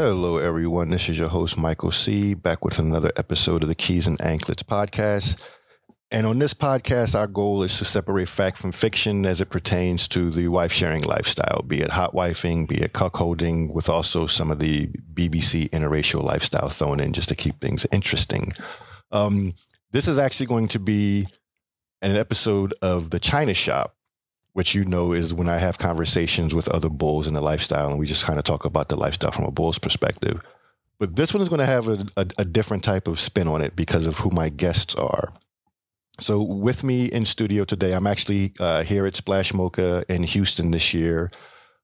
Hello, everyone. This is your host, Michael C., back with another episode of the Keys and Anklets podcast. And on this podcast, our goal is to separate fact from fiction as it pertains to the wife sharing lifestyle, be it hot wifing, be it cuckolding, with also some of the BBC interracial lifestyle thrown in just to keep things interesting. Um, this is actually going to be an episode of The China Shop, which you know is when I have conversations with other bulls in the lifestyle, and we just kind of talk about the lifestyle from a bull's perspective. But this one is going to have a, a, a different type of spin on it because of who my guests are. So, with me in studio today, I'm actually uh, here at Splash Mocha in Houston this year.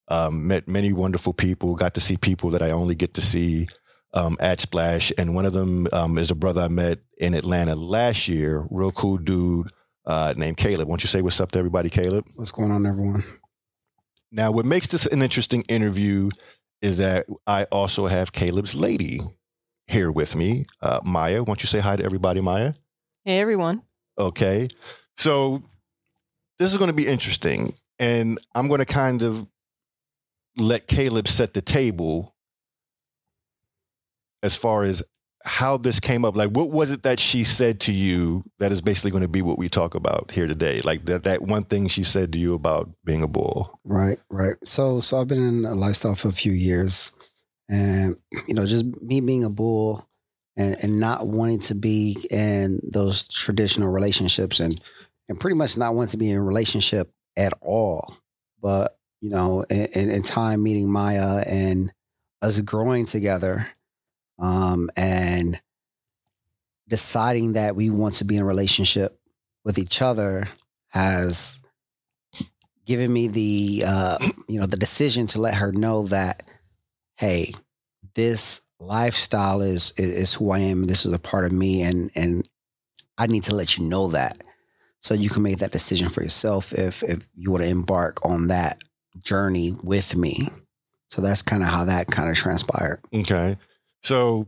Um, met many wonderful people, got to see people that I only get to see um, at Splash. And one of them um, is a brother I met in Atlanta last year, real cool dude uh, named Caleb. Why don't you say what's up to everybody, Caleb? What's going on, everyone? Now, what makes this an interesting interview is that I also have Caleb's lady here with me, uh, Maya. Why don't you say hi to everybody, Maya? Hey, everyone. Okay. So this is going to be interesting. And I'm going to kind of let Caleb set the table as far as how this came up. Like, what was it that she said to you that is basically going to be what we talk about here today? Like that, that one thing she said to you about being a bull. Right, right. So, so I've been in a lifestyle for a few years, and you know, just me being a bull and and not wanting to be in those traditional relationships, and and pretty much not wanting to be in a relationship at all. But you know, in, in time meeting Maya and us growing together um, and deciding that we want to be in a relationship with each other has given me the uh, you know the decision to let her know that hey this lifestyle is, is who I am this is a part of me and and I need to let you know that. So you can make that decision for yourself if if you want to embark on that journey with me. So that's kind of how that kind of transpired. Okay. So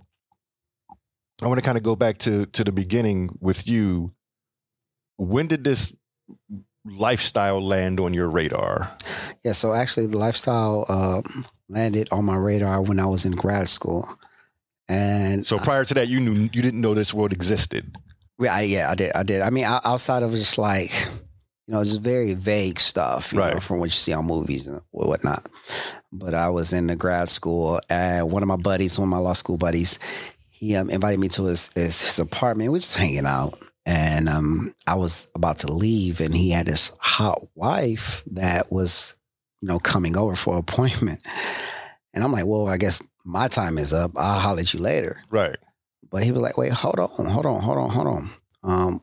I want to kind of go back to to the beginning with you. When did this lifestyle land on your radar? Yeah, so actually, the lifestyle uh, landed on my radar when I was in grad school, and So prior to that, you knew you didn't know this world existed. yeah, I, yeah, I did, I did. I mean, o- outside of just like, you know, it's just very vague stuff, you know, Right. from what you see on movies and whatnot. But I was in the grad school, and one of my buddies, one of my law school buddies, he um, invited me to his, his his apartment. We are just hanging out, and um, I was about to leave, and he had this hot wife that was, you know, coming over for an appointment. And I'm like, well, I guess my time is up. I'll holler at you later. Right. But he was like, wait, hold on, hold on, hold on, hold on. Um,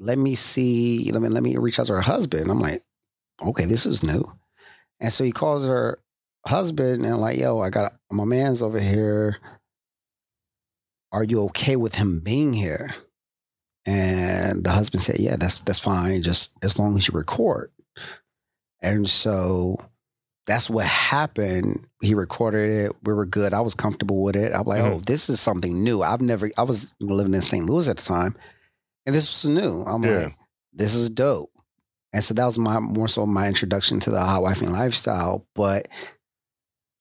let me see, let me let me reach out to her husband. I'm like, okay, this is new. And so he calls her husband and like, yo, I got my man's over here. Are you okay with him being here? And the husband said, Yeah, that's that's fine, just as long as you record. And so that's what happened. He recorded it. We were good. I was comfortable with it. I'm like, Mhm. oh, this is something new. I've never, I was living in St. Louis at the time, and this was new. I'm Yeah. like, this is dope. And so that was my more so my introduction to the hot wifing lifestyle. But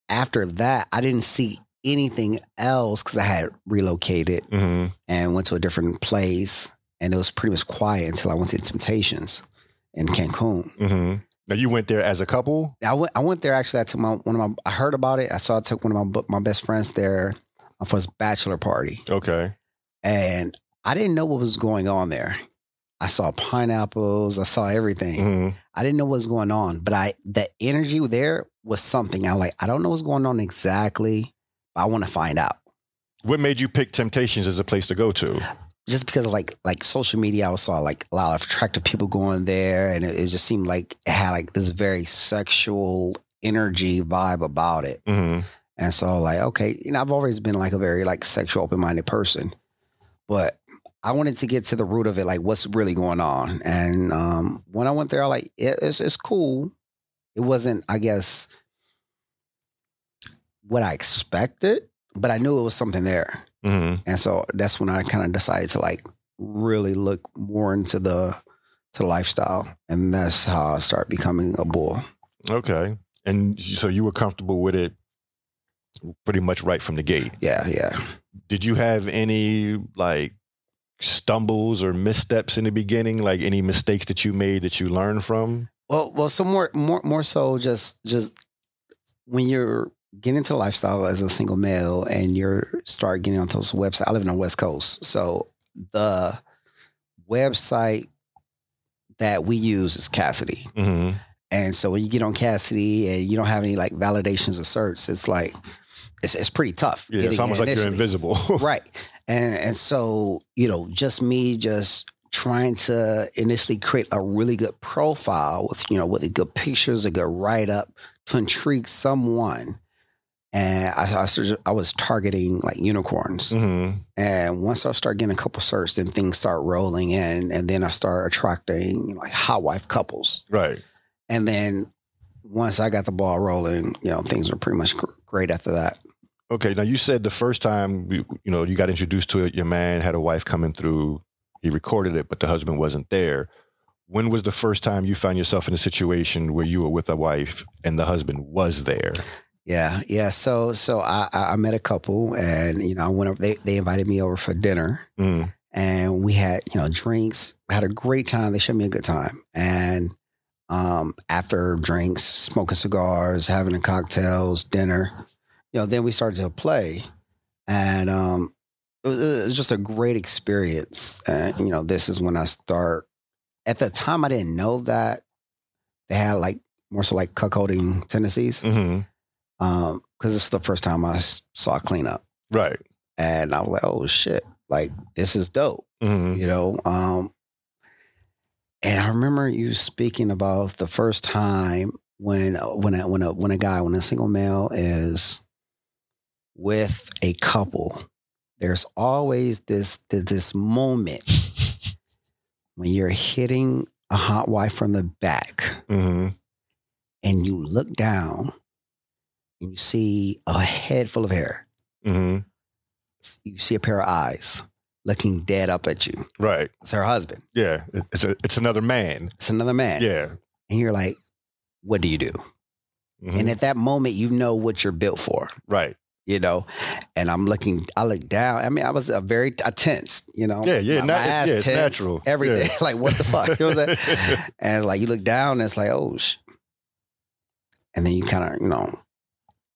after that, I didn't see anything else because I had relocated hmm and went to a different place, and it was pretty much quiet until I went to Temptations in Cancun. hmm Now you went there as a couple. I went. I went there actually. I took my one of my. I heard about it. I saw. I took one of my my best friends there for his bachelor party, Okay. and I didn't know what was going on there. I saw pineapples. I saw everything. hmm I didn't know what was going on, but I the energy there was something. I like. I don't know what's going on exactly, but I want to find out. What made you pick Temptations as a place to go to? Just because of like like social media, I saw like a lot of attractive people going there, and it, it just seemed like it had like this very sexual energy vibe about it. hmm And so like, okay, you know, I've always been like a very like sexual open minded person, but I wanted to get to the root of it, like what's really going on. And um, when I went there, I like it, it's it's cool. It wasn't, I guess, what I expected, but I knew it was something there. hmm And so that's when I kind of decided to like really look more into the to the lifestyle, and that's how I started becoming a bull. Okay. And so you were comfortable with it pretty much right from the gate. Yeah, yeah. Did you have any like stumbles or missteps in the beginning? Like any mistakes that you made that you learned from? Well, well, so more, more, more so, just, just when you're getting into the lifestyle as a single male and you're start getting on those websites. I live in the West Coast, so the website that we use is Kasidie. hmm And so when you get on Kasidie and you don't have any like validations or certs, it's like it's it's pretty tough. Yeah, it's almost like you're invisible. right? And and so you know, just me just trying to initially create a really good profile with you know with a good pictures, a good write up to intrigue someone. And I, I, I was targeting like unicorns. hmm And once I start getting a couple certs, then things start rolling in, and then I start attracting you know, like hot wife couples. Right. And then once I got the ball rolling, you know, things were pretty much great after that. Okay. Now you said the first time you, you know you got introduced to it, your man had a wife coming through. He recorded it, but the husband wasn't there. When was the first time you found yourself in a situation where you were with a wife and the husband was there? Yeah, yeah. So, so I, I met a couple, and you know, I went over. They they invited me over for dinner, Mm. and we had you know drinks. Had a great time. They showed me a good time, and um, after drinks, smoking cigars, having the cocktails, dinner, you know, then we started to play, and um, it was, it was just a great experience. And you know, this is when I start. At the time, I didn't know that they had like more so like cuckolding tendencies um because this is the first time I saw cleanup Right. and I was like oh shit like this is dope hmm you know um and I remember you speaking about the first time when when a, when a when a guy when a single male is with a couple there's always this this moment when you're hitting a hot wife from the back hmm and you look down and you see a head full of hair. hmm You see a pair of eyes looking dead up at you. Right. It's her husband. Yeah. It's a, it's another man. It's another man. Yeah. And you're like, what do you do? Mhm. And at that moment, you know what you're built for, right. You know? And I'm looking, I look down. I mean, I was a very I tense, you know? Yeah, yeah, My, na- my ass yeah, natural. Everything. Yeah. like, what the fuck? You know and like, you look down and it's like, oh, sh-. and then you kind of, you know,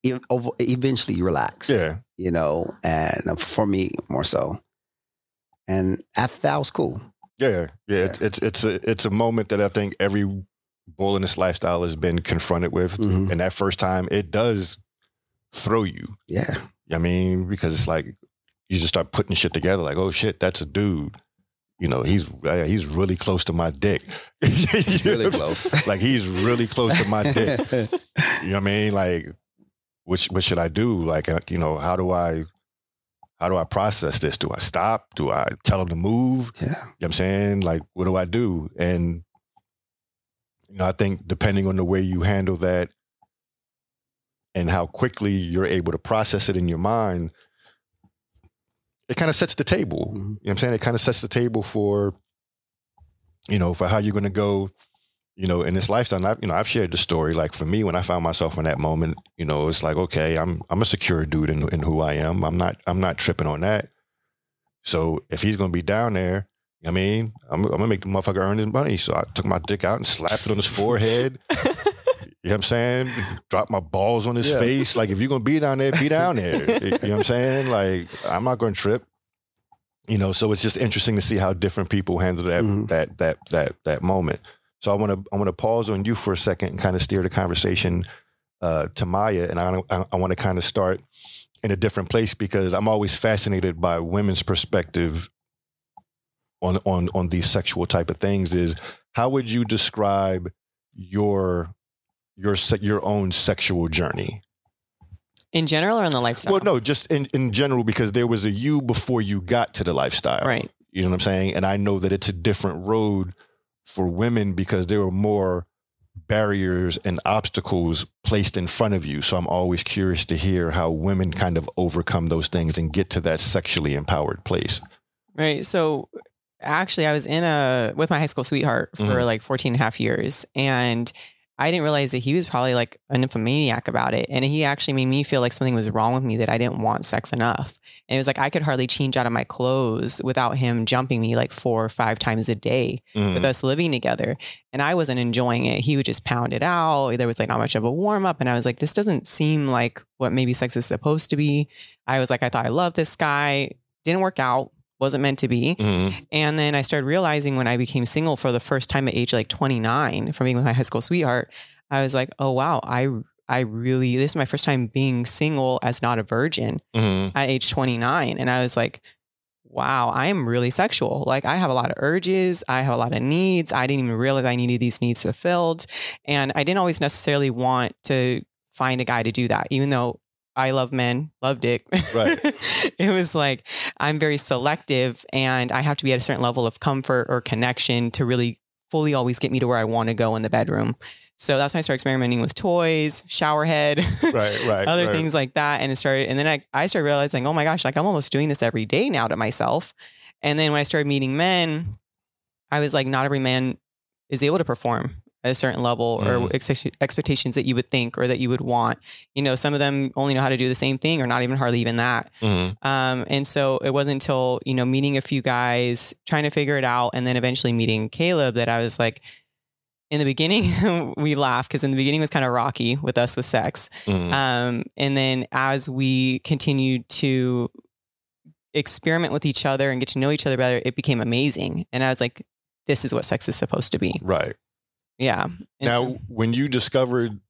e- over- eventually you relax. Yeah. you know, and for me more so. And I, that was cool. Yeah. Yeah. It's, it's, it's a, it's a moment that I think every bull in this lifestyle has been confronted with. Mhm. And that first time it does throw you. Yeah, I mean, because it's like you just start putting shit together. Like, oh shit, that's a dude. You know, he's he's really close to my dick. really close. Like he's really close to my dick. You know what I mean? Like, what what should I do? Like, uh, you know, how do I how do I process this? Do I stop? Do I tell him to move? yeah, You know what I'm saying? Like, what do I do? And you know, I think depending on the way you handle that and how quickly you're able to process it in your mind, it kind of sets the table. Mhm. You know what I'm saying? It kind of sets the table for, you know, for how you're gonna go, you know, in this lifestyle. And I've, you know, I've shared the story. Like for me, when I found myself in that moment, you know, it's like, okay, I'm I'm a secure dude in, in who I am. I'm not I'm not tripping on that. So if he's gonna be down there, I mean, I'm, I'm gonna make the motherfucker earn his money. So I took my dick out and slapped it on his forehead. You know what I'm saying? Drop my balls on his Yeah. face. Like, if you're going to be down there, be down there. you know what I'm saying? Like, I'm not going to trip. You know, so it's just interesting to see how different people handle that Mhm. that that that that moment. So I want to I want to pause on you for a second and kind of steer the conversation uh, to Maya, and I I, I want to kind of start in a different place because I'm always fascinated by women's perspective on on on these sexual type of things. Is how would you describe your your se- your own sexual journey? In general or in the lifestyle? Well, no, just in, in general, because there was a you before you got to the lifestyle. Right. You know what I'm saying? And I know that it's a different road for women because there are more barriers and obstacles placed in front of you. So I'm always curious to hear how women kind of overcome those things and get to that sexually empowered place. Right. So actually I was in a with my high school sweetheart for Mhm. like 14 and a half years and I didn't realize that he was probably like an nymphomaniac about it. And he actually made me feel like something was wrong with me that I didn't want sex enough. And it was like I could hardly change out of my clothes without him jumping me like four or five times a day Mhm. with us living together. And I wasn't enjoying it. He would just pound it out. There was like not much of a warm up. And I was like, this doesn't seem like what maybe sex is supposed to be. I was like, I thought I loved this guy. Didn't work out. Wasn't meant to be. Mhm. And then I started realizing when I became single for the first time at age like 29 from being with my high school sweetheart, I was like, oh wow, I I really this is my first time being single as not a virgin Mhm. at age 29. And I was like, wow, I am really sexual. Like I have a lot of urges, I have a lot of needs. I didn't even realize I needed these needs fulfilled. And I didn't always necessarily want to find a guy to do that, even though I love men, love dick. Right. it was like I'm very selective and I have to be at a certain level of comfort or connection to really fully always get me to where I want to go in the bedroom. So that's when I started experimenting with toys, shower head, Right, right. other right. things like that. And it started, and then I, I started realizing, oh my gosh, like I'm almost doing this every day now to myself. And then when I started meeting men, I was like, not every man is able to perform at a certain level or Mhm. ex- expectations that you would think or that you would want. You know, some of them only know how to do the same thing or not even hardly even that. Mhm. Um, and so it wasn't until, you know, meeting a few guys, trying to figure it out, and then eventually meeting Caleb that I was like, in the beginning, we laughed because in the beginning it was kind of rocky with us with sex. Mhm. Um, and then as we continued to experiment with each other and get to know each other better, it became amazing. And I was like, this is what sex is supposed to be. right. Yeah. Now, so- when you discovered,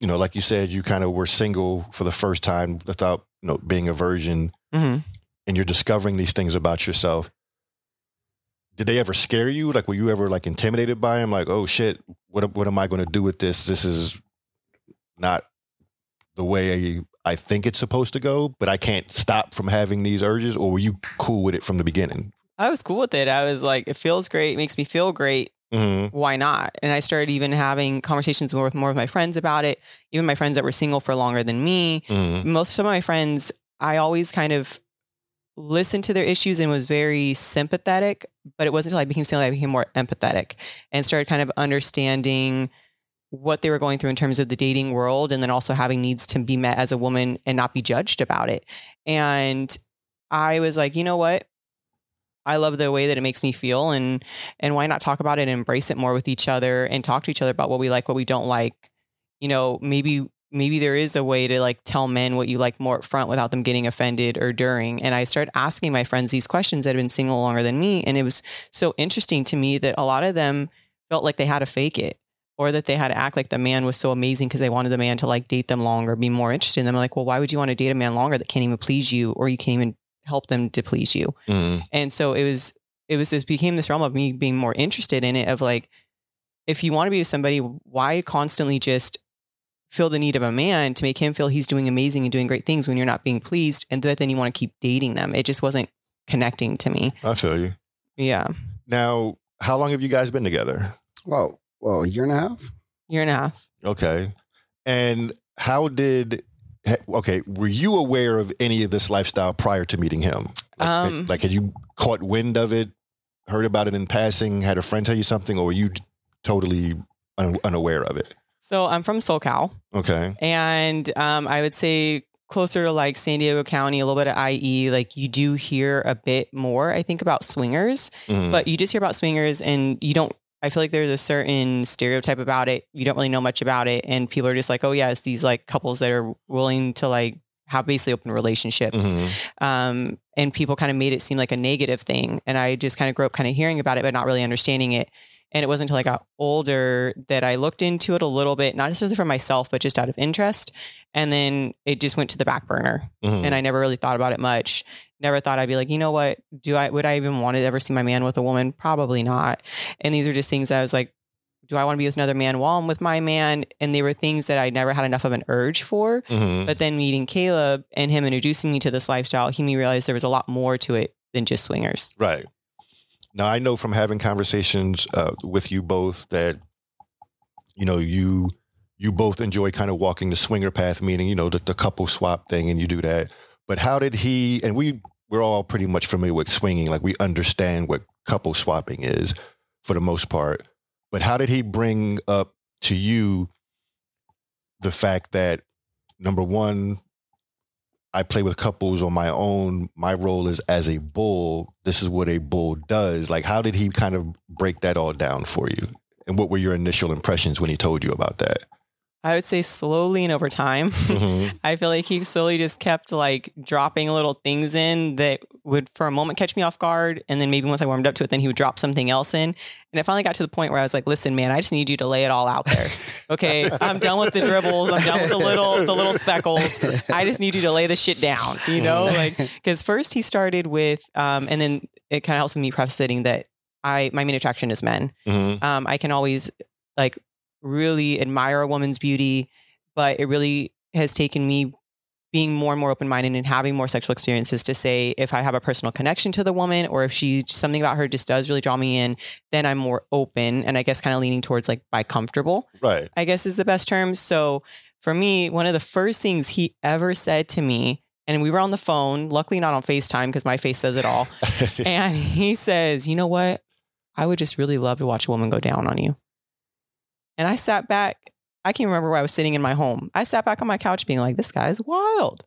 you know, like you said, you kind of were single for the first time without, you know, being a virgin, Mhm. and you're discovering these things about yourself. Did they ever scare you? Like, were you ever like intimidated by them? Like, oh shit, what what am I going to do with this? This is not the way I think it's supposed to go, but I can't stop from having these urges. Or were you cool with it from the beginning? I was cool with it. I was like, it feels great, it makes me feel great. Mm-hmm. Why not? And I started even having conversations more with more of my friends about it, even my friends that were single for longer than me. Mm-hmm. most of my friends, I always kind of listened to their issues and was very sympathetic, but it wasn't until I became single that I became more empathetic and started kind of understanding what they were going through in terms of the dating world and then also having needs to be met as a woman and not be judged about it. And I was like, you know what? I love the way that it makes me feel and and why not talk about it and embrace it more with each other and talk to each other about what we like, what we don't like. You know, maybe maybe there is a way to like tell men what you like more up front without them getting offended or during. And I started asking my friends these questions that had been single longer than me. And it was so interesting to me that a lot of them felt like they had to fake it or that they had to act like the man was so amazing because they wanted the man to like date them longer, be more interested in them. I'm like, well, why would you want to date a man longer that can't even please you or you can't even help them to please you? Mm-hmm. And so it was it was this became this realm of me being more interested in it of like if you want to be with somebody, why constantly just feel the need of a man to make him feel he's doing amazing and doing great things when you're not being pleased and that then you want to keep dating them. It just wasn't connecting to me. I feel you. Yeah. Now, how long have you guys been together? Well, well, a year and a half. Year and a half. Okay. And how did ha- okay, were you aware of any of this lifestyle prior to meeting him? Like, Um, had, like had you caught wind of it, heard about it in passing, had a friend tell you something, or were you totally un- unaware of it? So I'm from SoCal Okay. and um, I would say closer to like San Diego County, a little bit of IE, like you do hear a bit more, I think, about swingers. Mhm. but you just hear about swingers and you don't i feel like there's a certain stereotype about it. You don't really know much about it. And people are just like oh yeah it's these like couples that are willing to like have basically open relationships. Mhm. um, and people kind of made it seem like a negative thing. And i just kind of grew up kind of hearing about it but not really understanding it and it wasn't until I got older that I looked into it a little bit, not necessarily for myself, but just out of interest. And then it just went to the back burner Mhm. and I never really thought about it much. Never thought I'd be like, you know what? Do I would I even want to ever see my man with a woman? Probably not. And these are just things I was like, do I want to be with another man while I'm with my man? And they were things that I never had enough of an urge for. Mhm. But then meeting Caleb and him introducing me to this lifestyle, he made me realize there was a lot more to it than just swingers. Right. Now I know from having conversations uh, with you both that you know you you both enjoy kind of walking the swinger path, meaning you know the, the couple swap thing, and you do that. But how did he? And we we're all pretty much familiar with swinging, like we understand what couple swapping is for the most part. But how did he bring up to you the fact that number one, I play with couples on my own. My role is as a bull. This is what a bull does. Like, how did he kind of break that all down for you? And what were your initial impressions when he told you about that? I would say slowly and over time. Mhm. I feel like he slowly just kept like dropping little things in that would for a moment catch me off guard. And then maybe once I warmed up to it, then he would drop something else in. And it finally got to the point where I was like, listen, man, I just need you to lay it all out there. Okay. I'm done with the dribbles. I'm done with the little, the little speckles. I just need you to lay the shit down, you know? Like, cause first he started with, um, and then it kind of helps with me prefacing that I, my main attraction is men Mhm. um, I can always like really admire a woman's beauty, but it really has taken me being more and more open minded and having more sexual experiences to say if I have a personal connection to the woman or if she something about her just does really draw me in, then I'm more open and I guess kind of leaning towards like bi comfortable. Right. I guess is the best term. So for me, one of the first things he ever said to me, and we were on the phone, luckily not on FaceTime because my face says it all. and he says, You know what? I would just really love to watch a woman go down on you. And I sat back. I can't remember where I was sitting in my home. I sat back on my couch being like, This guy's wild.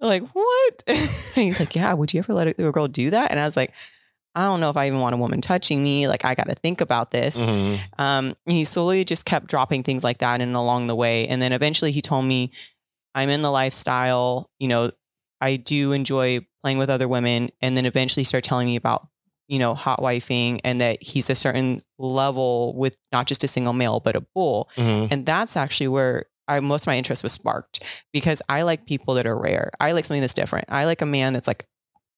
I'm like, what? He's like, Yeah, would you ever let a girl do that? And I was like, I don't know if I even want a woman touching me. Like, I got to think about this. Mhm. Um, and he slowly just kept dropping things like that and along the way. And then eventually he told me, I'm in the lifestyle, you know, I do enjoy playing with other women. And then eventually start telling me about, you know, hot wifing and that he's a certain level with not just a single male, but a bull. Mhm. And that's actually where I, most of my interest was sparked because I like people that are rare. I like something that's different. I like a man that's like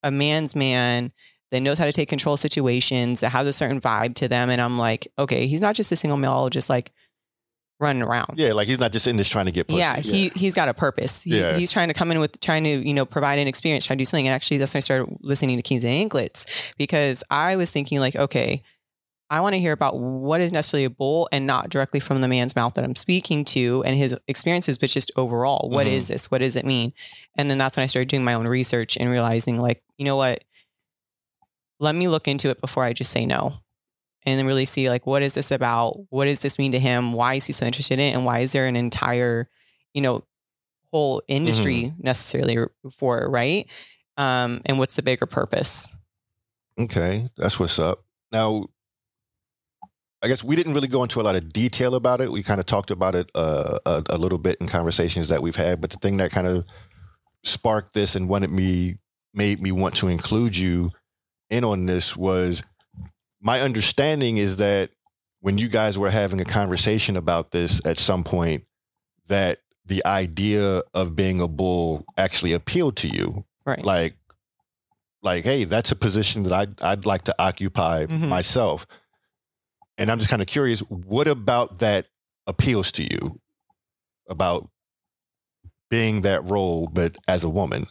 a man's man that knows how to take control of situations, that has a certain vibe to them. And I'm like, okay, he's not just a single male, just like running around. Yeah, like he's not just in this trying to get pussy. Yeah, he he's got a purpose. He, Yeah. He's trying to come in with trying to you know provide an experience, trying to do something. And actually, that's when I started listening to Keys and Anklets because I was thinking like, okay, I want to hear about what is necessarily a bull and not directly from the man's mouth that I'm speaking to and his experiences, but just overall, what Mhm. is this? What does it mean? And then that's when I started doing my own research and realizing like, you know what? Let me look into it before I just say no and then really see like what is this about what does this mean to him why is he so interested in it and why is there an entire you know whole industry necessarily for it right um and what's the bigger purpose Okay, that's what's up. Now, I guess we didn't really go into a lot of detail about it. We kind of talked about it uh, a, a little bit in conversations that we've had. But the thing that kind of sparked this and wanted me, made me want to include you in on this was my understanding is that when you guys were having a conversation about this at some point, that the idea of being a bull actually appealed to you. Right. Like like hey that's a position that I'd, I'd like to occupy Mhm. myself. And i'm just kind of curious what about that appeals to you about being that role but as a woman?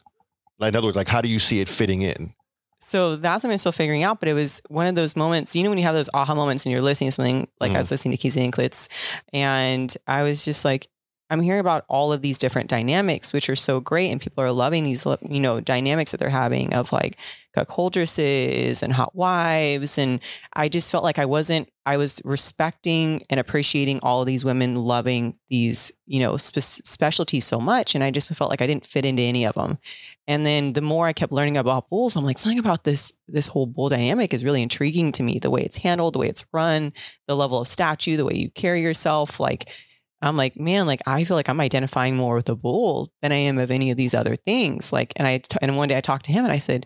Like in other words like how do you see it fitting in so that's what I'm still figuring out. But it was one of those moments, you know, when you have those aha moments and you're listening to something like I was mm. listening to Keys and Anklets, and I was just like, I'm hearing about all of these different dynamics, which are so great, and people are loving these, you know, dynamics that they're having of like cuckoldresses and hot wives, and I just felt like I wasn't, I was respecting and appreciating all of these women loving these, you know, spe- specialties so much, and I just felt like I didn't fit into any of them. And then the more I kept learning about bulls, I'm like, something about this this whole bull dynamic is really intriguing to me. The way it's handled, the way it's run, the level of statue, the way you carry yourself. Like, I'm like, man, like I feel like I'm identifying more with a bull than I am of any of these other things. Like, and I t- and one day I talked to him and I said,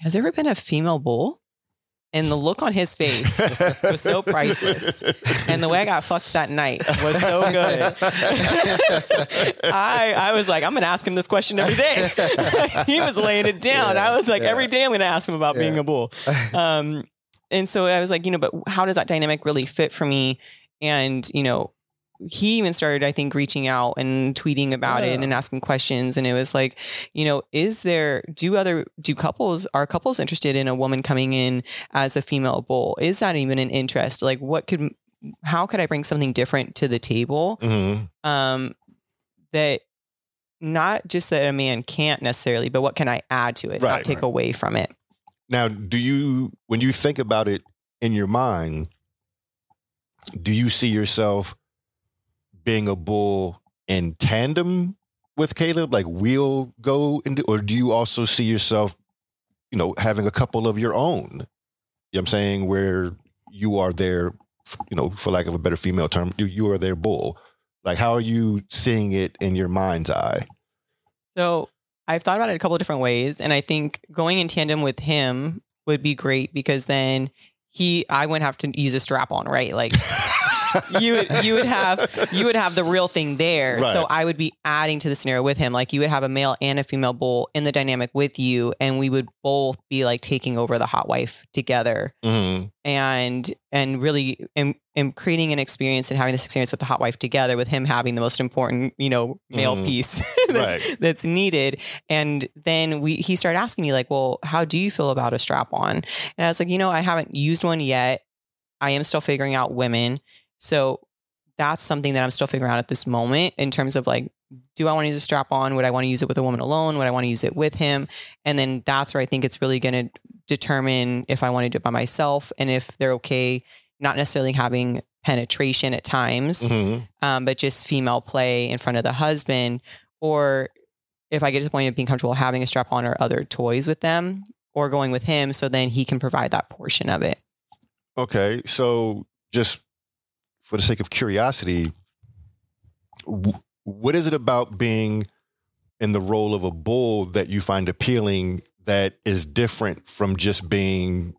"Has there ever been a female bull?" And the look on his face was so priceless. And the way I got fucked that night was so good. I I was like, I'm gonna ask him this question every day. he was laying it down. Yeah, I was like, yeah. every day I'm gonna ask him about being a bull. Um, and so I was like, you know, but how does that dynamic really fit for me? and you know, he even started, I think, reaching out and tweeting about it and asking questions. And it was like, you know, is there do other do couples are couples interested in a woman coming in as a female bull? Is that even an interest? Like, what could how could I bring something different to the table? hmm um, that not just that a man can't necessarily, but what can I add to it, Right, not take right. away from it. Now, do you, when you think about it in your mind, do you see yourself being a bull in tandem with Caleb? Like we'll go into, or do you also see yourself, you know, having a couple of your own? You know what I'm saying? Where you are their, you know, for lack of a better female term, you, you are their bull. Like, how are you seeing it in your mind's eye? So I've thought about it a couple of different ways, and I think going in tandem with him would be great because then he, I wouldn't have to use a strap on, right? Like you would, you would have, you would have the real thing there. So I would be adding to the scenario with him. Like you would have a male and a female bull in the dynamic with you, and we would both be like taking over the hot wife together. hmm and and really am, am creating an experience and having this experience with the hot wife together with him having the most important you know male Mhm. piece that's, Right. that's needed and then we he started asking me like well how do you feel about a strap on and i was like you know i haven't used one yet i am still figuring out women so that's something that i'm still figuring out at this moment in terms of like do i want to use a strap on? Would i want to use it with a woman alone? Would i want to use it with him? And then that's where i think it's really going to determine if I want to do it by myself and if they're okay, not necessarily having penetration at times, hmm um, but just female play in front of the husband, or if I get to the point of being comfortable having a strap on or other toys with them, or going with him, so then he can provide that portion of it. Okay, so just for the sake of curiosity, what is it about being in the role of a bull that you find appealing that is different from just being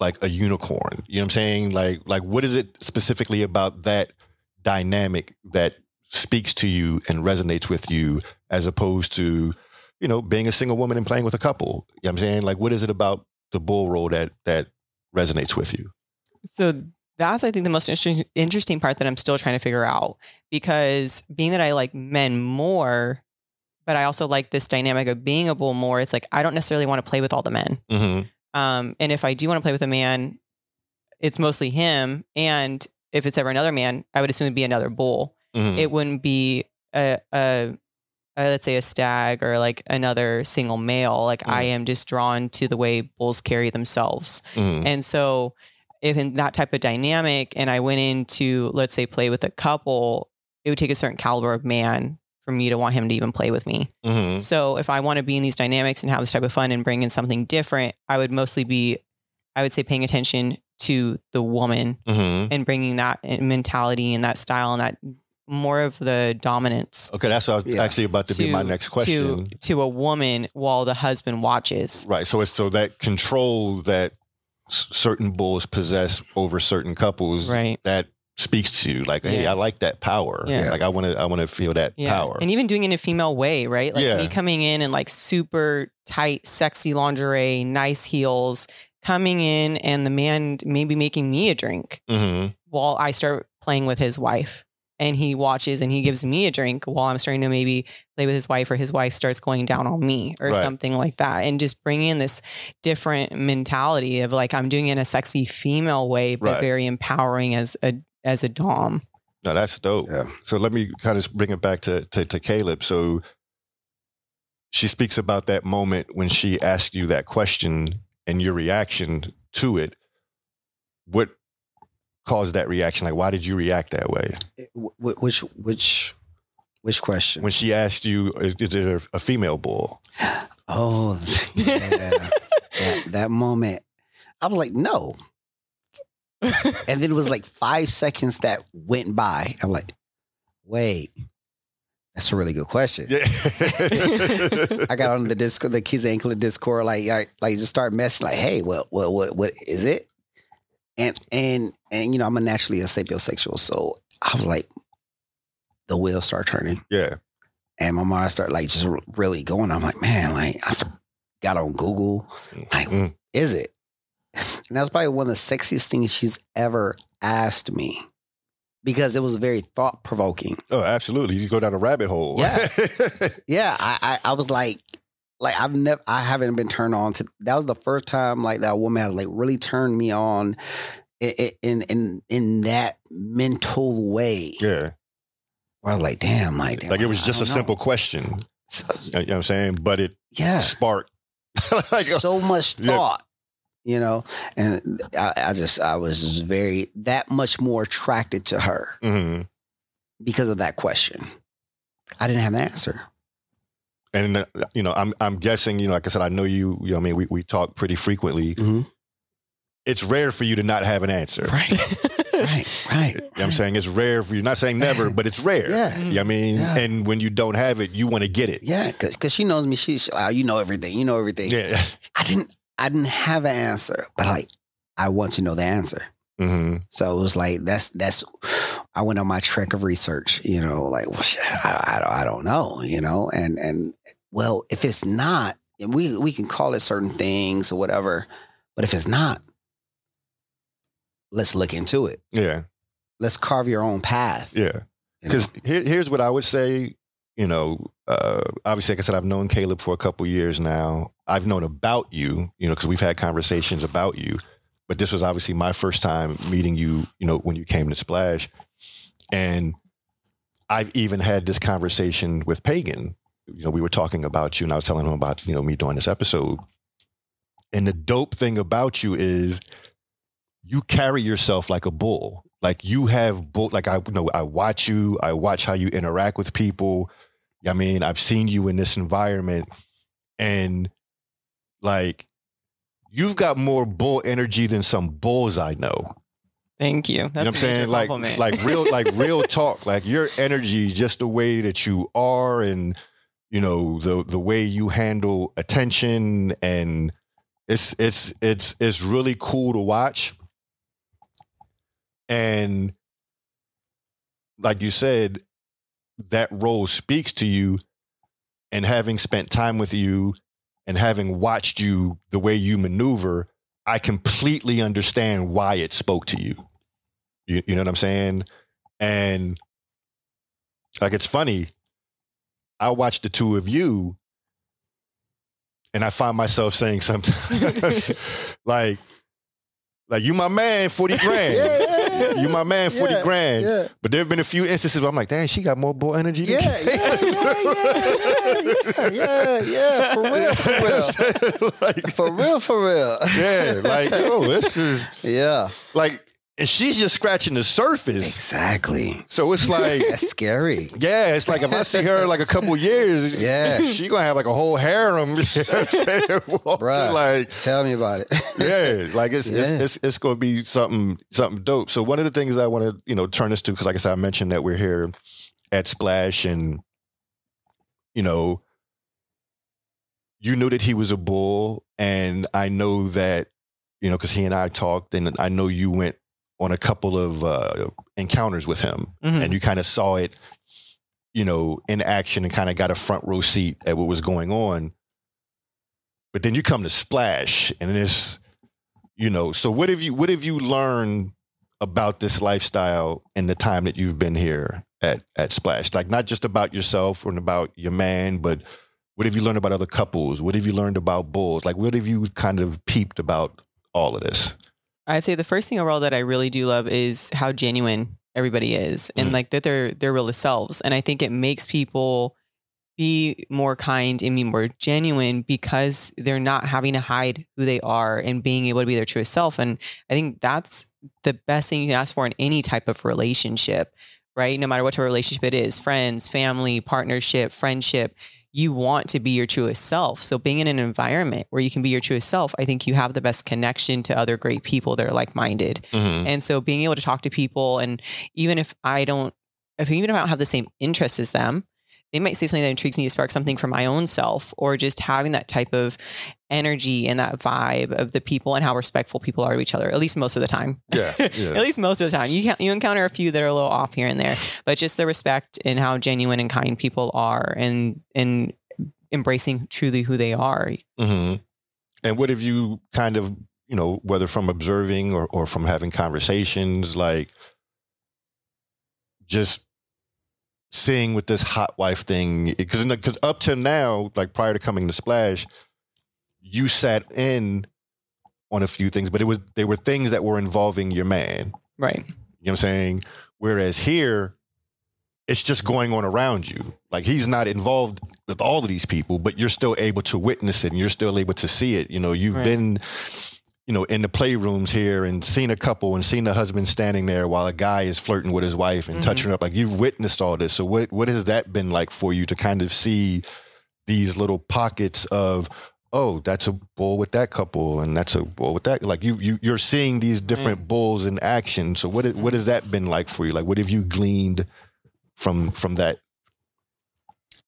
like a unicorn? You know what I'm saying? Like like what is it specifically about that dynamic that speaks to you and resonates with you as opposed to, you know, being a single woman and playing with a couple? You know what I'm saying? Like what is it about the bull role that that resonates with you? So that's I think the most interesting interesting part that I'm still trying to figure out because being that I like men more, but I also like this dynamic of being a bull more. It's like I don't necessarily want to play with all the men. Mm-hmm. Um, and if I do want to play with a man, it's mostly him. And if it's ever another man, I would assume it'd be another bull. Mm-hmm. It wouldn't be a, a, a let's say a stag or like another single male. Like I am just drawn to the way bulls carry themselves. Mhm. And so if in that type of dynamic and I went into, let's say, play with a couple, it would take a certain caliber of man for me to want him to even play with me. Mhm. So if I want to be in these dynamics and have this type of fun and bring in something different, I would mostly be, I would say, paying attention to the woman Mhm. and bringing that mentality and that style and that more of the dominance Okay, that's what I was Yeah. actually about to, be my next question. to to a woman while the husband watches. right. So it's so that control that s- certain bulls possess over certain couples Right. that speaks to you. Like, hey, Yeah. I like that power. Yeah. Like I want to, I want to feel that Yeah. power. And even doing it in a female way, right? Like Yeah. me coming in in like super tight, sexy lingerie, nice heels, coming in and the man maybe making me a drink hmm while I start playing with his wife. And he watches and he gives me a drink while I'm starting to maybe play with his wife, or his wife starts going down on me, or Right. something like that. And just bringing in this different mentality of like I'm doing it in a sexy female way, but Right. very empowering as a as a dom. No, that's dope. Yeah. So let me kind of bring it back to, to to Caleb. So she speaks about that moment when she asked you that question and your reaction to it. What caused that reaction? Like, why did you react that way? Which which which question? when she asked you, is, is it a, a female bull? Oh, yeah. that, that moment, I was like, no. and then it was like five seconds that went by. I'm like, wait, that's a really good question. Yeah. I got on the Discord, the Keys Anklet Discord, like, like, like just start messing, like, hey, what, what, what, what is it? And and and you know, I'm a naturally a sapiosexual, so I was like, the wheels start turning. yeah. And my mind started like just really going. I'm like, man, like I got on Google. Like, Mm. is it? And that's probably one of the sexiest things she's ever asked me. because it was very thought provoking. Oh, absolutely. You go down a rabbit hole. Yeah. Yeah, I, I I was like, like I've never, I haven't been turned on to. That was the first time like that woman has like really turned me on i- i- in in in that mental way. yeah. Where I was like, damn, like, damn, Like it was I just a know. simple question. So- You know what I'm saying? But it yeah, sparked like so much Yeah. thought. You know, and I, I just I was very that much more attracted to her Mhm. because of that question. I didn't have an answer. And uh, you know, I'm I'm guessing, you know, like I said, I know you, you know, I mean, we, we talk pretty frequently. Mhm. It's rare for you to not have an answer. Right, right, right. You know what I'm saying? It's rare for you, not saying never, but it's rare. Yeah. You know what I mean? Yeah. And when you don't have it, you want to get it. Yeah, because cause she knows me. She, she oh, you know everything. You know everything. Yeah. I didn't I didn't have an answer, but like I want to know the answer. Hmm So it was like that's that's I went on my trek of research, you know, like well, I, I, don't, I don't know, you know, and and well, if it's not, and we we can call it certain things or whatever, but if it's not, let's look into it. Yeah. Let's carve your own path. Yeah. you know? Because here, here's what I would say. You know, uh, obviously, like I said, I've known Caleb for a couple years now. I've known about you, you know, because we've had conversations about you. But this was obviously my first time meeting you, you know, when you came to Splash. And I've even had this conversation with Pagan. You know, we were talking about you, and I was telling him about, you know, me doing this episode. And the dope thing about you is you carry yourself like a bull. Like you have bull. Like I you know, I watch you. I watch how you interact with people. I mean, I've seen you in this environment, and like you've got more bull energy than some bulls I know. Thank you. That's you know what I'm saying? Like, compliment. like real, like real talk. Like your energy, just the way that you are, and you know the the way you handle attention, and it's it's it's it's really cool to watch. And like you said, that role speaks to you, and having spent time with you, and having watched you the way you maneuver, I completely understand why it spoke to you. You, you know what I'm saying? And like it's funny, I watch the two of you and I find myself saying sometimes like like you my man, 40 grand. Yeah, yeah. You my man, 40 Yeah, grand. yeah. But there have been a few instances where I'm like, dang, she got more bull energy than Yeah, yeah, yeah, yeah, yeah, yeah, for real, for real. like, For real, for real. yeah, like, oh, this is Yeah. like, and she's just scratching the surface. Exactly. So it's like, That's scary. yeah, it's like if I see her like a couple years, Yeah. she gonna have like a whole harem. You know what I'm saying? Walking, Bruh. Like, Tell me about it. yeah, like it's, Yeah. it's it's it's going to be something something dope. So one of the things I want to you know turn this to because like I said, I mentioned that we're here at Splash and you know you knew that he was a bull, and I know that you know because he and I talked, and I know you went on a couple of uh, encounters with him, Mhm. and you kind of saw it, you know, in action, and kind of got a front row seat at what was going on. But then you come to Splash, and it's you know. So what have you what have you learned about this lifestyle in the time that you've been here at at Splash? Like not just about yourself and about your man, but what have you learned about other couples? What have you learned about bulls? Like what have you kind of peeped about all of this? I'd say the first thing overall that I really do love is how genuine everybody is and Mhm. like that they're they're real selves. And I think it makes people be more kind and be more genuine because they're not having to hide who they are and being able to be their truest self. And I think that's the best thing you can ask for in any type of relationship, right? No matter what type of relationship it is, friends, family, partnership, friendship, you want to be your truest self. So being in an environment where you can be your truest self, I think you have the best connection to other great people that are like-minded. Mm-hmm. And so being able to talk to people and even if I don't if even if I don't have the same interests as them, they might say something that intrigues me to spark something for my own self or just having that type of energy and that vibe of the people and how respectful people are to each other, at least most of the time. Yeah, At least most of the time. You can you encounter a few that are a little off here and there, but just the respect and how genuine and kind people are and and embracing truly who they are. hmm And what have you kind of, you know, whether from observing or, or from having conversations, like, just seeing with this hot wife thing because because up to now, like prior to coming to Splash, you sat in on a few things, but it was they were things that were involving your man. Right. You know what I'm saying? Whereas here, it's just going on around you. Like he's not involved with all of these people, but you're still able to witness it and you're still able to see it. You know, you've Right. been, you know, in the playrooms here and seen a couple and seen the husband standing there while a guy is flirting with his wife and Mhm. touching her up. Like you've witnessed all this. So what what has that been like for you to kind of see these little pockets of oh, that's a bull with that couple, and that's a bull with that. Like you, you, you're seeing these different bulls in action. So what, what has that been like for you? Like, what have you gleaned from from that?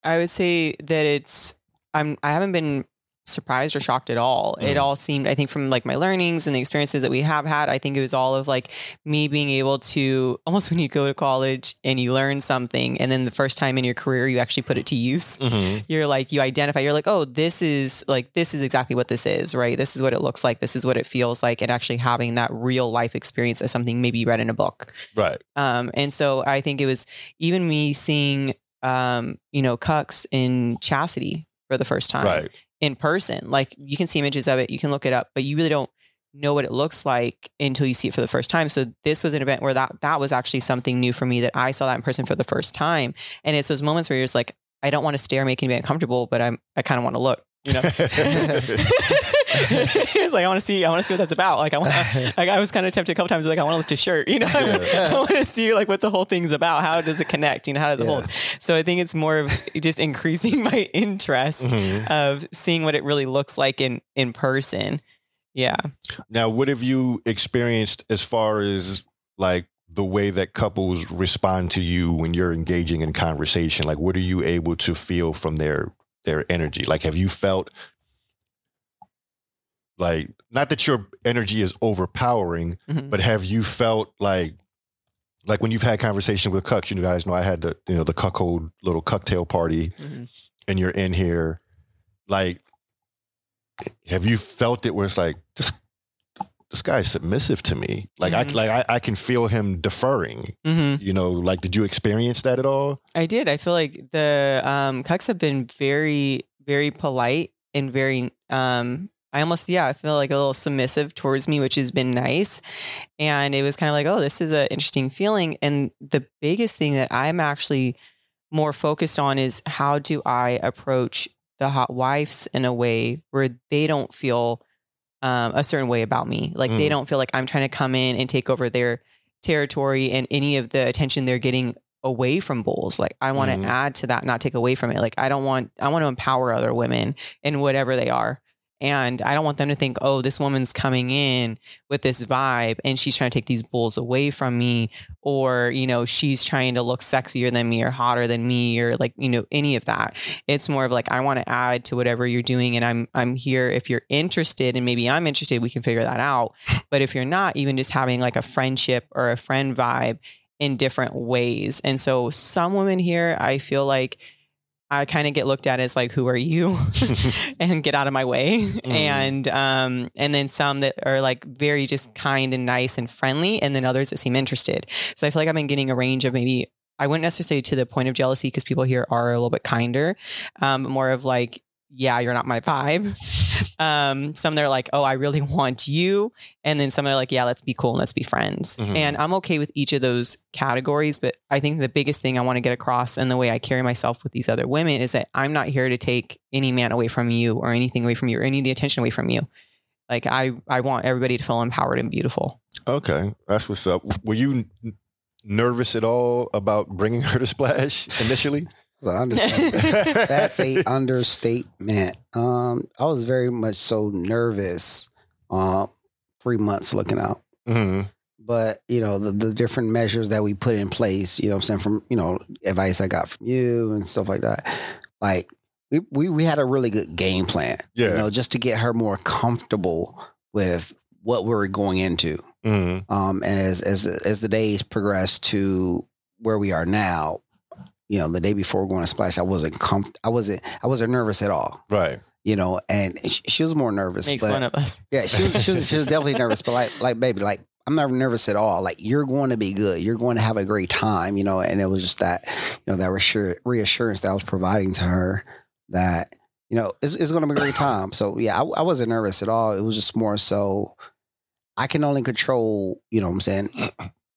I would say that it's I'm I haven't been surprised or shocked at all. It Mm. all seemed I think from like my learnings and the experiences that we have had, I think it was all of like me being able to almost when you go to college and you learn something and then the first time in your career you actually put it to use. Mm-hmm. You're like you identify you're like, "Oh, this is like this is exactly what this is, right? This is what it looks like. This is what it feels like." And actually having that real life experience as something maybe you read in a book. Right. Um, and so I think it was even me seeing, um, you know, Cucks in Chastity for the first time Right. In person. Like you can see images of it, you can look it up, but you really don't know what it looks like until you see it for the first time. So this was an event where that that was actually something new for me that I saw that in person for the first time. And it's those moments where you're just like, I don't want to stare, making me uncomfortable, but I'm I kind of want to look. You know, it's like I want to see, I want to see what that's about. Like I want, like I was kind of tempted a couple times, like I want to lift your shirt. You know, Yeah. I want to see like what the whole thing's about. How does it connect? You know, how does it Yeah. hold? So I think it's more of just increasing my interest Mhm. of seeing what it really looks like in in person. Yeah. Now, what have you experienced as far as like the way that couples respond to you when you're engaging in conversation? Like, what are you able to feel from their their energy? Like, have you felt like not that your energy is overpowering, Mhm. but have you felt like like when you've had conversation with cucks, you guys know I had the you know the cuckold little cocktail party, Mhm. and you're in here, like, have you felt it where it's like this this guy's submissive to me? Like Mhm. I like I, I can feel him deferring. Mhm. You know, like did you experience that at all? I did. I feel like the um, Cucks have been very, very polite and very. Um, I almost, yeah, I feel like a little submissive towards me, which has been nice. And it was kind of like, oh, this is an interesting feeling. And the biggest thing that I'm actually more focused on is how do I approach the hot wives in a way where they don't feel um, a certain way about me. Like they Mm. don't feel like I'm trying to come in and take over their territory and any of the attention they're getting away from bulls. Like I want to Mhm. add to that, not take away from it. Like I don't want I want to empower other women in whatever they are. And I don't want them to think, oh, this woman's coming in with this vibe and she's trying to take these bulls away from me, or, you know, she's trying to look sexier than me or hotter than me, or like, you know, any of that. It's more of like, I want to add to whatever you're doing. And I'm I'm here if you're interested, and maybe I'm interested, we can figure that out. But if you're not, even just having like a friendship or a friend vibe in different ways. And so some women here, I feel like I kind of get looked at as like, who are you? and get out of my way. And um, and then some that are like very just kind and nice and friendly, and then others that seem interested. So I feel like I've been getting a range of maybe I wouldn't necessarily say to the point of jealousy because people here are a little bit kinder, um, more of like, yeah, you're not my vibe. Um, some they're like, oh, I really want you, and then some are like, yeah, let's be cool and let's be friends. Mhm. And I'm okay with each of those categories, but I think the biggest thing I want to get across and the way I carry myself with these other women is that I'm not here to take any man away from you or anything away from you or any of the attention away from you. Like I, I want everybody to feel empowered and beautiful. Okay, that's what's up. Were you n- nervous at all about bringing her to Splash initially? So I understand. That's a understatement. Um, I was very much so nervous. Uh, three months looking out, hmm but you know the, the different measures that we put in place. You know, what I'm saying from you know advice I got from you and stuff like that. Like we we, we had a really good game plan. Yeah. You know, just to get her more comfortable with what we're going into. hmm um, as as as the days progressed to where we are now, you know, the day before going to splash, I wasn't comf- I wasn't I wasn't nervous at all, Right. you know, and she, she was more nervous. Makes but, fun of us. Yeah, she was she was she was definitely nervous, but like like baby, like I'm not nervous at all. Like you're going to be good. You're going to have a great time, you know. And it was just that, you know, that reassur- reassurance that I was providing to her that, you know, it's, it's going to be a great time. So yeah, I, I wasn't nervous at all. It was just more so I can only control, you know what I'm saying,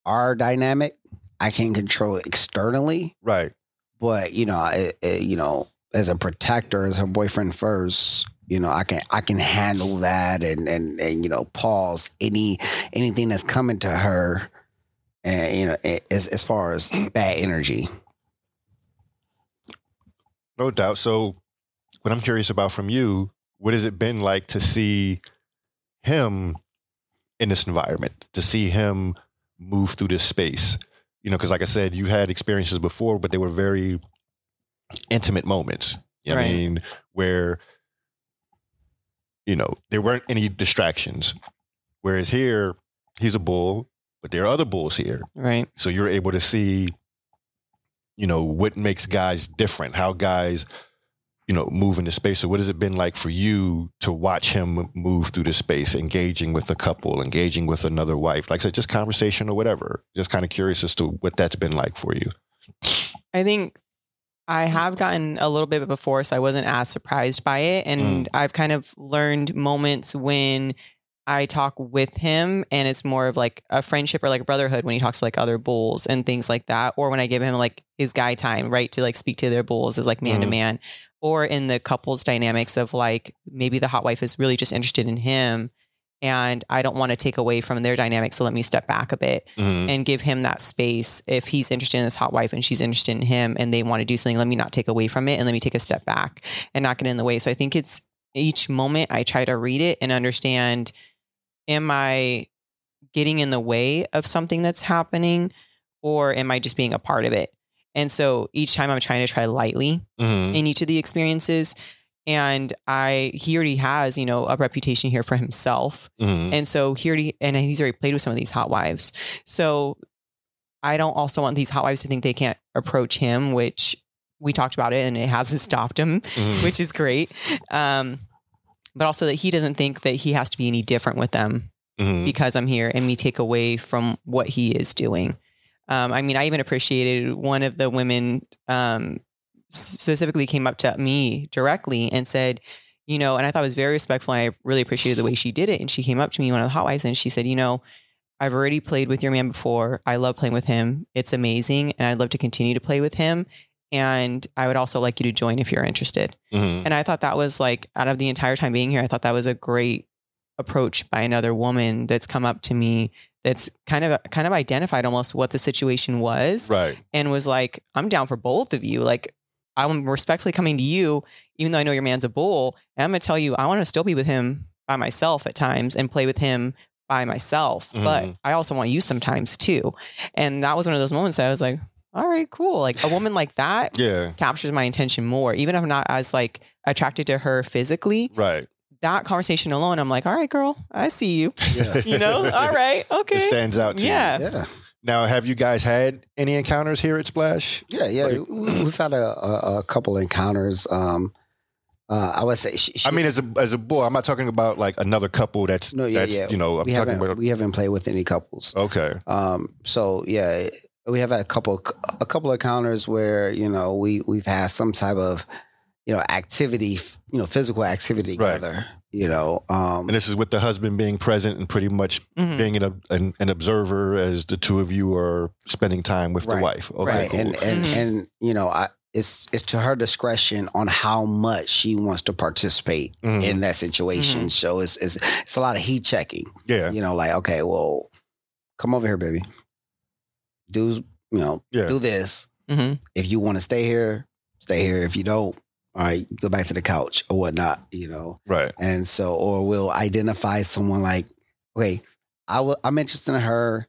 our dynamic. I can't control it externally, Right. but you know, it, it, you know, as a protector, as her boyfriend first, you know, I can I can handle that and and and you know, pause any anything that's coming to her, and you know, as as far as bad energy. No doubt. So, what I'm curious about from you, what has it been like to see him in this environment, to see him move through this space? You know, because like I said, you had experiences before, but they were very intimate moments. What I mean, where you know there weren't any distractions. Whereas here, he's a bull, but there are other bulls here. Right. So you're able to see, you know, what makes guys different, how guys, you know, move into space. So what has it been like for you to watch him move through the space, engaging with a couple, engaging with another wife? Like I said, just conversation or whatever. Just kind of curious as to what that's been like for you. I think I have gotten a little bit before, so I wasn't as surprised by it. And I've kind of learned moments when I talk with him and it's more of like a friendship or like a brotherhood when he talks to like other bulls and things like that. Or when I give him like his guy time, right? To like speak to their bulls as like man to Mhm. man. Or in the couples dynamics of like maybe the hot wife is really just interested in him and I don't want to take away from their dynamic. So let me step back a bit Mhm. and give him that space. If he's interested in this hot wife and she's interested in him and they want to do something, let me not take away from it and let me take a step back and not get in the way. So I think it's each moment I try to read it and understand am I getting in the way of something that's happening or am I just being a part of it? And so each time I'm trying to try lightly Mhm. in each of the experiences. And I, he already has, you know, a reputation here for himself. Mhm. And so he already, and he's already played with some of these hot wives. So I don't also want these hot wives to think they can't approach him, which we talked about it and it hasn't stopped him, Mhm. which is great. Um, but also that he doesn't think that he has to be any different with them Mhm. because I'm here and me take away from what he is doing. Um, I mean, I even appreciated one of the women um, specifically came up to me directly and said, you know, and I thought it was very respectful. And I really appreciated the way she did it. And she came up to me, one of the hot wives, and she said, you know, I've already played with your man before. I love playing with him. It's amazing. And I'd love to continue to play with him. And I would also like you to join if you're interested. Mhm. And I thought that was like out of the entire time being here, I thought that was a great approach by another woman that's come up to me that's kind of kind of identified almost what the situation was Right. and was like, I'm down for both of you. Like I'm respectfully coming to you, even though I know your man's a bull. And I'm gonna tell you, I want to still be with him by myself at times and play with him by myself. But Mhm. I also want you sometimes too. And that was one of those moments that I was like, all right, cool. Like a woman like that Yeah. captures my attention more, even if I'm not as like attracted to her physically. Right. That conversation alone, I'm like, all right, girl, I see you. Yeah. You know, all right, okay. It stands out to you. Yeah. Yeah. Now, have you guys had any encounters here at Splash? Yeah, yeah. Like- we- We've had a, a, a couple encounters. Um, uh, I would say, she, she, I mean, as a as a bull, I'm not talking about like another couple that's No, yeah, that's yeah. you know I'm we talking haven't about we haven't played with any couples. okay, Um, so yeah, we have had a couple a couple of encounters where you know we we've had some type of you know activity, you know, physical activity Right. together. You know, um, and this is with the husband being present and pretty much Mhm. being an, an an observer as the two of you are spending time with the wife. Okay, right, cool. and and Mhm. and you know, I. It's, it's to her discretion on how much she wants to participate Mhm. in that situation. So it's, it's it's a lot of heat checking. yeah, you know, like, okay, well, come over here, baby. Do you know, yeah, do this. Mhm. If you want to stay here, stay here. If you don't, all right, go back to the couch or whatnot, you know. right, And so, or we'll identify someone like, okay, I will, I'm interested in her.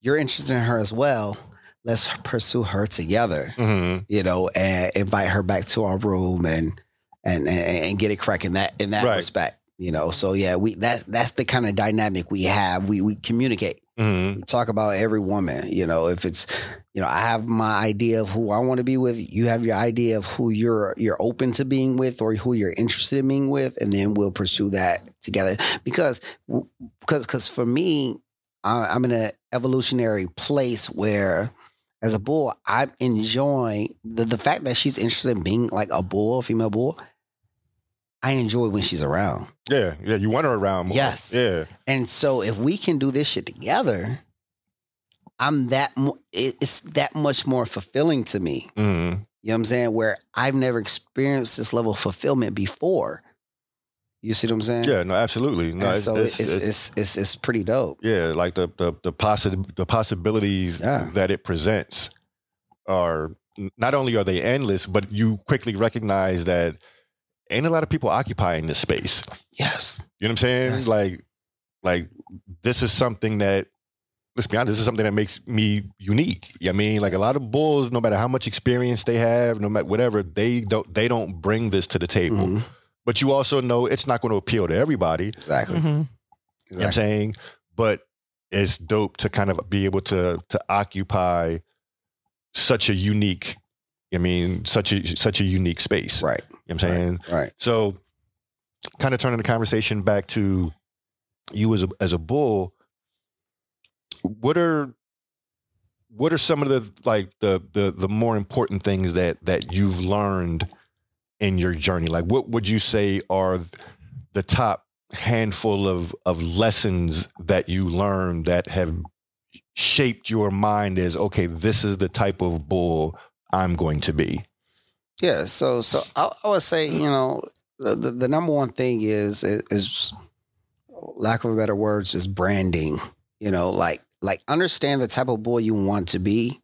You're interested in her as well. Let's pursue her together, hmm you know, and invite her back to our room and and and, and get it cracking that in that Right. respect, you know. So yeah, we that's that's the kind of dynamic we have. We we communicate. hmm We talk about every woman, you know, if it's you know, I have my idea of who I want to be with, you have your idea of who you're you're open to being with or who you're interested in being with and then we'll pursue that together because because because for me I, I'm in an evolutionary place where, as a bull, I'm enjoying the the fact that she's interested in being like a bull, a female bull. I enjoy when she's around. Yeah, yeah. You want her around more. Yes. Yeah. And so if we can do this shit together, I'm that mo- it's that much more fulfilling to me. hmm You know what I'm saying? Where I've never experienced this level of fulfillment before. You see what I'm saying? Yeah. No, absolutely. No, it's, so it's, it's, it's- it's, it's it's pretty dope. yeah, like the the the, possi- the possibilities Yeah. that it presents are not only are they endless, but you quickly recognize that ain't a lot of people occupying this space. Yes. You know what I'm saying? Yes. Like, like this is something that let's be honest, this is something that makes me unique. You know I mean, like a lot of bulls, no matter how much experience they have, no matter whatever, they don't they don't bring this to the table. Mhm. But you also know it's not going to appeal to everybody. Exactly. Mhm. You know what I'm saying? But it's dope to kind of be able to to occupy such a unique, I mean, such a such a unique space. Right. You know what I'm saying? Right. So kind of turning the conversation back to you as a as a bull, what are what are some of the like the the the more important things that that you've learned in your journey? Like what would you say are the top handful of of lessons that you learned that have shaped your mind as okay, this is the type of bull I'm going to be? Yeah. So so I, I would say you know the, the the number one thing is is lack of better words is branding. You know, like like understand the type of boy you want to be,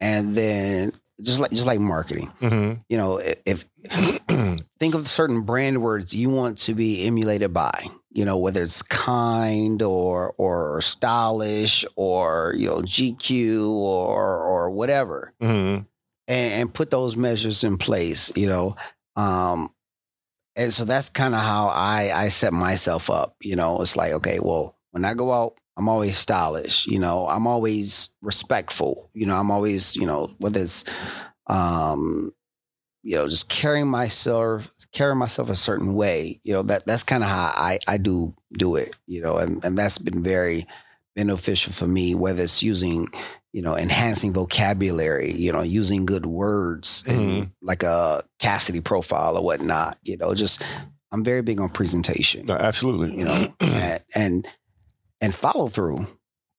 and then just like just like marketing. Mm-hmm. You know, if, if think of certain brand words you want to be emulated by. You know, whether it's kind or or stylish or you know GQ or or whatever mm-hmm. And, and put those measures in place, you know. Um, and so that's kind of how I I set myself up. You know, it's like okay, well, when I go out, I'm always stylish. You know, I'm always respectful. You know, I'm always you know whether it's um, you know just carrying myself carrying myself a certain way. You know that that's kind of how I I do do it. You know, and and that's been very beneficial for me. Whether it's using you know, enhancing vocabulary, you know, using good words and like a Kasidie profile or whatnot, you know, just I'm very big on presentation, No, absolutely. you know, and, and and follow through,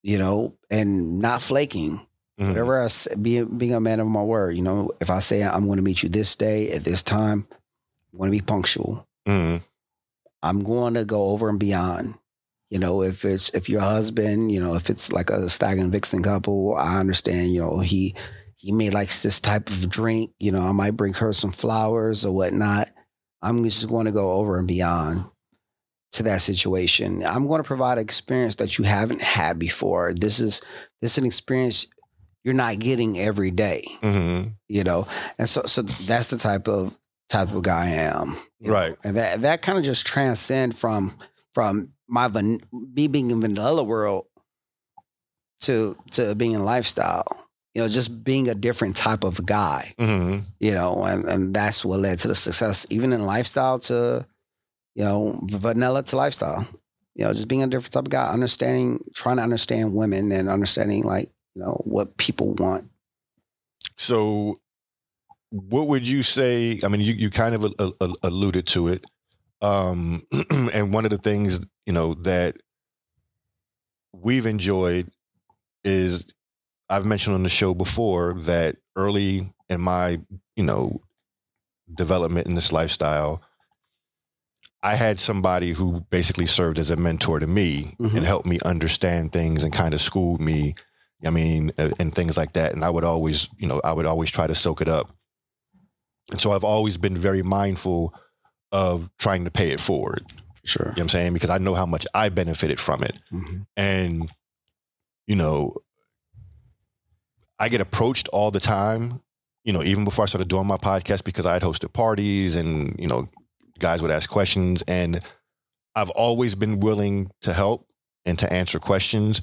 you know, and not flaking. Mhm. Whatever I say, being being a man of my word, you know, if I say I'm going to meet you this day at this time, I'm going to be punctual. Mhm. I'm going to go over and beyond. You know, if it's if your husband, you know, if it's like a stag and vixen couple, I understand. You know, he he may likes this type of drink. You know, I might bring her some flowers or whatnot. I'm just going to go over and beyond to that situation. I'm going to provide an experience that you haven't had before. This is this is an experience you're not getting every day. Mhm. You know, and so so that's the type of type of guy I am. you know. Right. And that that kind of just transcend from from my van, me being in vanilla world to to being in lifestyle. You know, just being a different type of guy. Mhm. You know, and and that's what led to the success, even in lifestyle to, you know, vanilla to lifestyle. You know, just being a different type of guy, understanding, trying to understand women and understanding like you know what people want. So, what would you say? I mean, you, you kind of a, a- alluded to it. Um, and one of the things, you know, that we've enjoyed is I've mentioned on the show before that early in my, you know, development in this lifestyle, I had somebody who basically served as a mentor to me Mhm. and helped me understand things and kind of schooled me I mean, and things like that. And I would always, you know, I would always try to soak it up. And so I've always been very mindful of trying to pay it forward. Sure. You know what I'm saying? Because I know how much I benefited from it. Mhm. And, you know, I get approached all the time, you know, even before I started doing my podcast, because I had hosted parties and, you know, guys would ask questions. And I've always been willing to help and to answer questions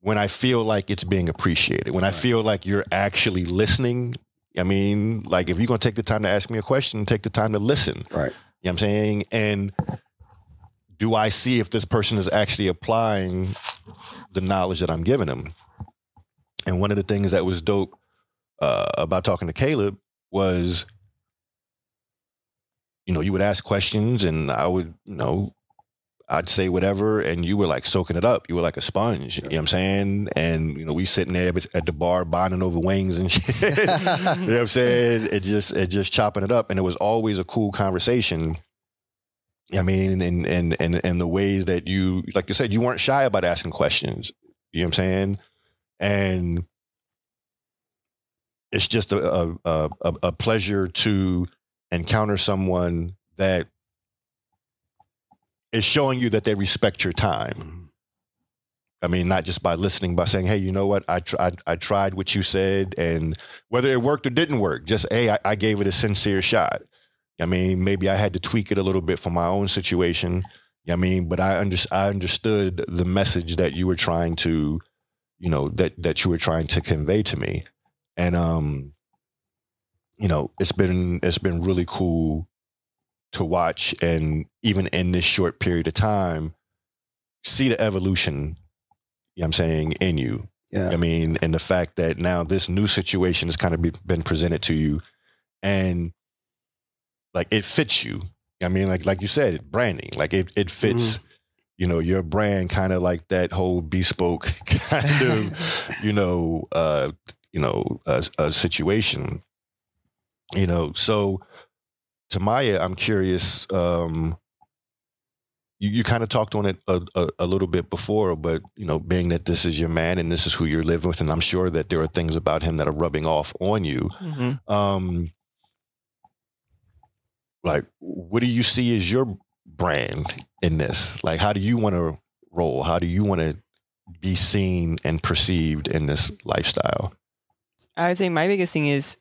when I feel like it's being appreciated, when I feel like you're actually listening. I mean, like if you're going to take the time to ask me a question, take the time to listen. Right. You know what I'm saying? And do I see if this person is actually applying the knowledge that I'm giving them? And one of the things that was dope uh, about talking to Caleb was, you know, you would ask questions and I would, you know, I'd say whatever, and you were like soaking it up. You were like a sponge. You know what I'm saying? And you know, we sitting there at the bar bonding over wings and shit. you know what I'm saying? It just it just chopping it up, and it was always a cool conversation. I mean, and and and and the ways that you, like you said, you weren't shy about asking questions. You know what I'm saying? And it's just a a, a, a pleasure to encounter someone that is showing you that they respect your time. I mean, not just by listening, by saying, "Hey, you know what? I tried. I tried what you said, and whether it worked or didn't work, just hey, I, I gave it a sincere shot. I mean, maybe I had to tweak it a little bit for my own situation. I mean, but I under, I understood the message that you were trying to, you know, that that you were trying to convey to me, and um, you know, it's been it's been really cool to watch and even in this short period of time see the evolution you know I'm saying in you. Yeah. I mean? And the fact that now this new situation has kind of be, been presented to you and like it fits you. I mean? Like like you said branding. Like it it fits mm-hmm. you know your brand kind of like that whole bespoke kind of you know uh you know uh, a, a uh, situation. You know so to Mya, I'm curious. Um, you, you kind of talked on it a, a, a, little bit before, but you know, being that this is your man and this is who you're living with, and I'm sure that there are things about him that are rubbing off on you. Mm-hmm. Um, like, what do you see as your brand in this? Like, how do you want to roll? How do you want to be seen and perceived in this lifestyle? I would say my biggest thing is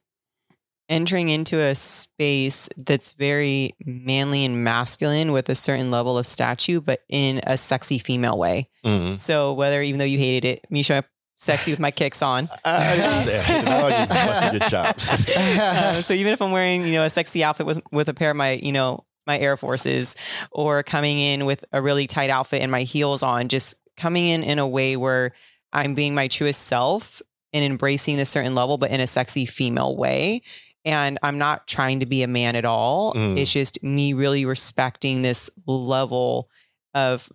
entering into a space that's very manly and masculine with a certain level of statue, but in a sexy female way. Mm-hmm. So whether even though you hated it, me showing up sexy with my kicks on. I didn't say I didn't know you busted chops. Uh, so even if I'm wearing, you know, a sexy outfit with with a pair of my, you know, my Air Forces, or coming in with a really tight outfit and my heels on, just coming in in a way where I'm being my truest self and embracing this certain level, but in a sexy female way. And I'm not trying to be a man at all. Mm. It's just me really respecting this level of,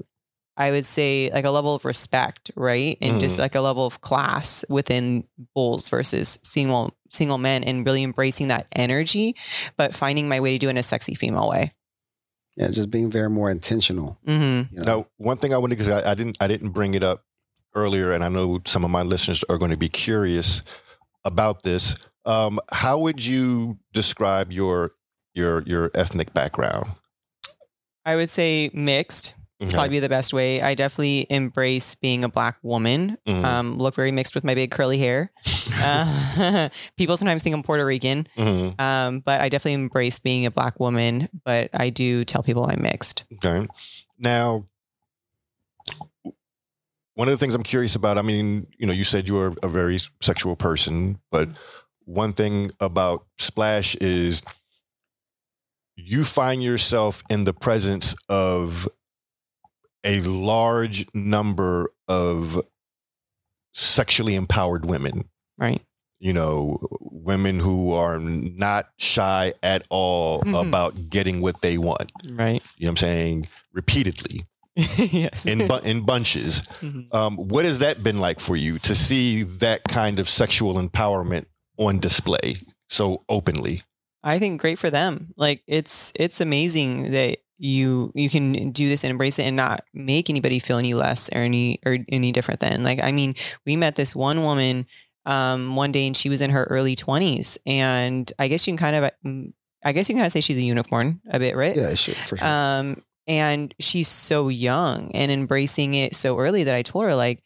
I would say, like a level of respect, right? And just like a level of class within bulls versus single single men, and really embracing that energy, but finding my way to do it in a sexy female way. Yeah, just being very more intentional. Mm-hmm. You know? Now, one thing I wanted to, because I, I didn't I didn't bring it up earlier, and I know some of my listeners are going to be curious about this. Um, how would you describe your your your ethnic background? I would say mixed. Okay. Probably be the best way. I definitely embrace being a black woman. Mhm. Um, look very mixed with my big curly hair. Uh, people sometimes think I'm Puerto Rican, Mhm. um, but I definitely embrace being a black woman. But I do tell people I'm mixed. Okay. Now, one of the things I'm curious about, I mean, you know, you said you were a very sexual person, but one thing about Splash is you find yourself in the presence of a large number of sexually empowered women Right. you know, women who are not shy at all Mhm. about getting what they want. Right. You know what I'm saying? Repeatedly yes. in bu- in bunches. Mhm. Um, what has that been like for you to see that kind of sexual empowerment on display so openly? I think great for them. Like it's it's amazing that you you can do this and embrace it and not make anybody feel any less or any or any different than. Like I mean, we met this one woman um one day and she was in her early 20s and I guess you can kind of mm, I guess you can kind of say she's a unicorn a bit, right? Yeah, sure, for sure. Um, and she's so young and embracing it so early that I told her, like,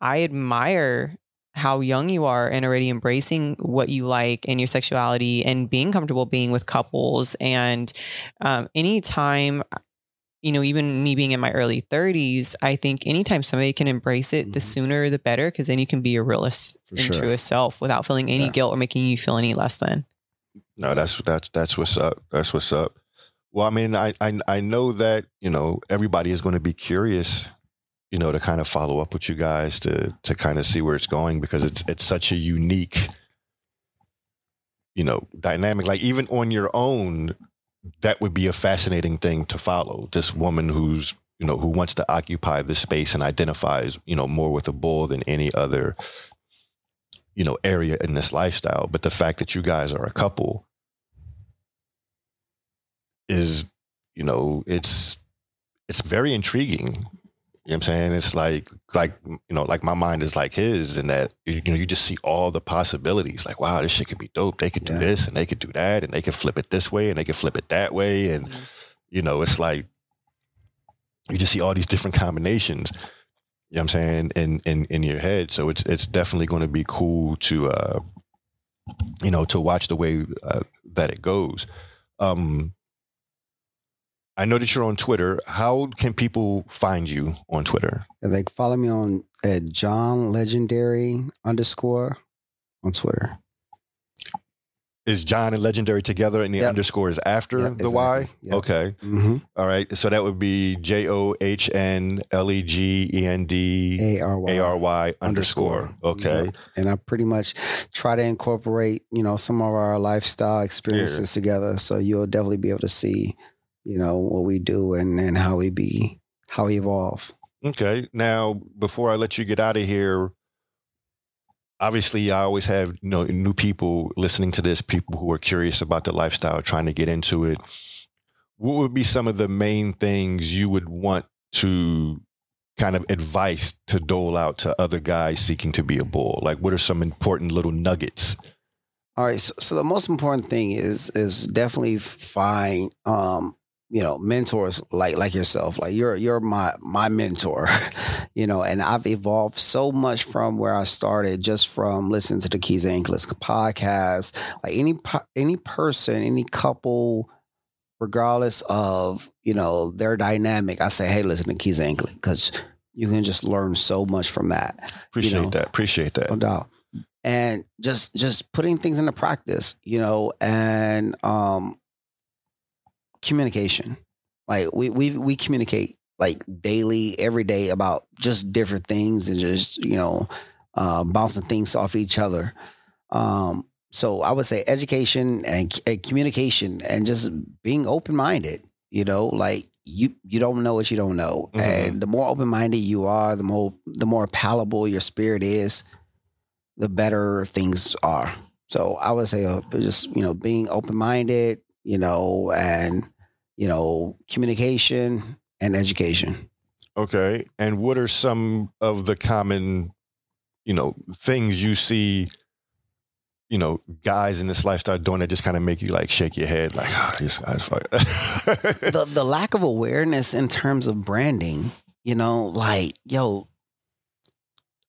I admire how young you are and already embracing what you like and your sexuality and being comfortable being with couples. And um, anytime, you know, even me being in my early 30s, I think anytime somebody can embrace it, the Mhm. sooner the better, because then you can be your realest For and sure. truest self without feeling any Yeah. guilt or making you feel any less than. No, that's that's that's what's up. That's what's up. Well, I mean, I I I know that you know everybody is going to be curious, you know, to kind of follow up with you guys to to kind of see where it's going because it's it's such a unique, you know, dynamic. Like even on your own, that would be a fascinating thing to follow. This woman who's you know who wants to occupy this space and identifies you know more with a bull than any other you know area in this lifestyle. But the fact that you guys are a couple is you know it's it's very intriguing you know what I'm saying? It's like like you know, like my mind is like his and that you know, you just see all the possibilities. Like, wow, this shit could be dope. They could do Yeah. this and they could do that and they could flip it this way and they could flip it that way. And Mhm. you know, it's like you just see all these different combinations. You know what I'm saying, in in in your head. So it's it's definitely going to be cool to uh you know, to watch the way uh, that it goes. Um I know that you're on Twitter. How can people find you on Twitter? They can follow me on at John Legendary underscore on Twitter. Is John and Legendary together and the Yep. underscore is after Yep, the Y? Yep. Okay. Mm-hmm. All right. So that would be J O H N L E G E N D A R Y A R Y underscore. Okay. And I pretty much try to incorporate, you know, some of our lifestyle experiences together. So you'll definitely be able to see, you know, what we do and, and how we be, how we evolve. Okay. Now, before I let you get out of here, obviously, I always have you know new people listening to this, people who are curious about the lifestyle, trying to get into it. What would be some of the main things you would want to kind of advice to dole out to other guys seeking to be a bull? Like, what are some important little nuggets? All right. So, so the most important thing is is definitely find um, you know, mentors like like yourself. Like you're you're my my mentor, you know, and I've evolved so much from where I started just from listening to the Keys Anklet podcast. Like any any person, any couple, regardless of, you know, their dynamic, I say, hey, listen to Keys Anklet because you can just learn so much from that Appreciate know, that. Appreciate that. no doubt and just just putting things into practice you know and um communication like we we we communicate like daily every day about just different things and just you know uh bouncing things off each other um so i would say education and, and communication and just being open-minded you know like you you don't know what you don't know Mhm. and the more open-minded you are the more the more palatable your spirit is the better things are. So I would say uh, just you know being open minded, you know, and you know communication and education. Okay. And what are some of the common, you know, things you see, you know, guys in this lifestyle doing that just kind of make you like shake your head, like, ah, these guys fuck. the the lack of awareness in terms of branding, you know, like yo,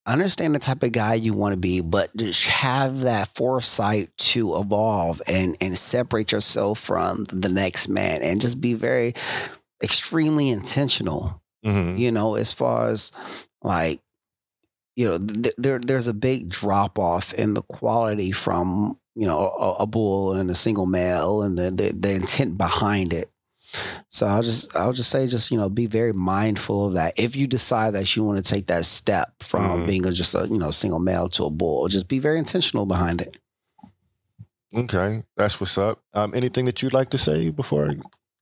understand the type of guy you want to be, but just have that foresight to evolve and and separate yourself from the next man, and just be very extremely intentional Mhm. you know, as far as like, you know, th- there there's a big drop off in the quality from you know a, a bull and a single male and the, the the intent behind it. So I'll just I'll just say just you know be very mindful of that. If you decide that you want to take that step from Mhm. being a, just a you know single male to a bull, just be very intentional behind it. Okay. That's what's up. Um, anything that you'd like to say before I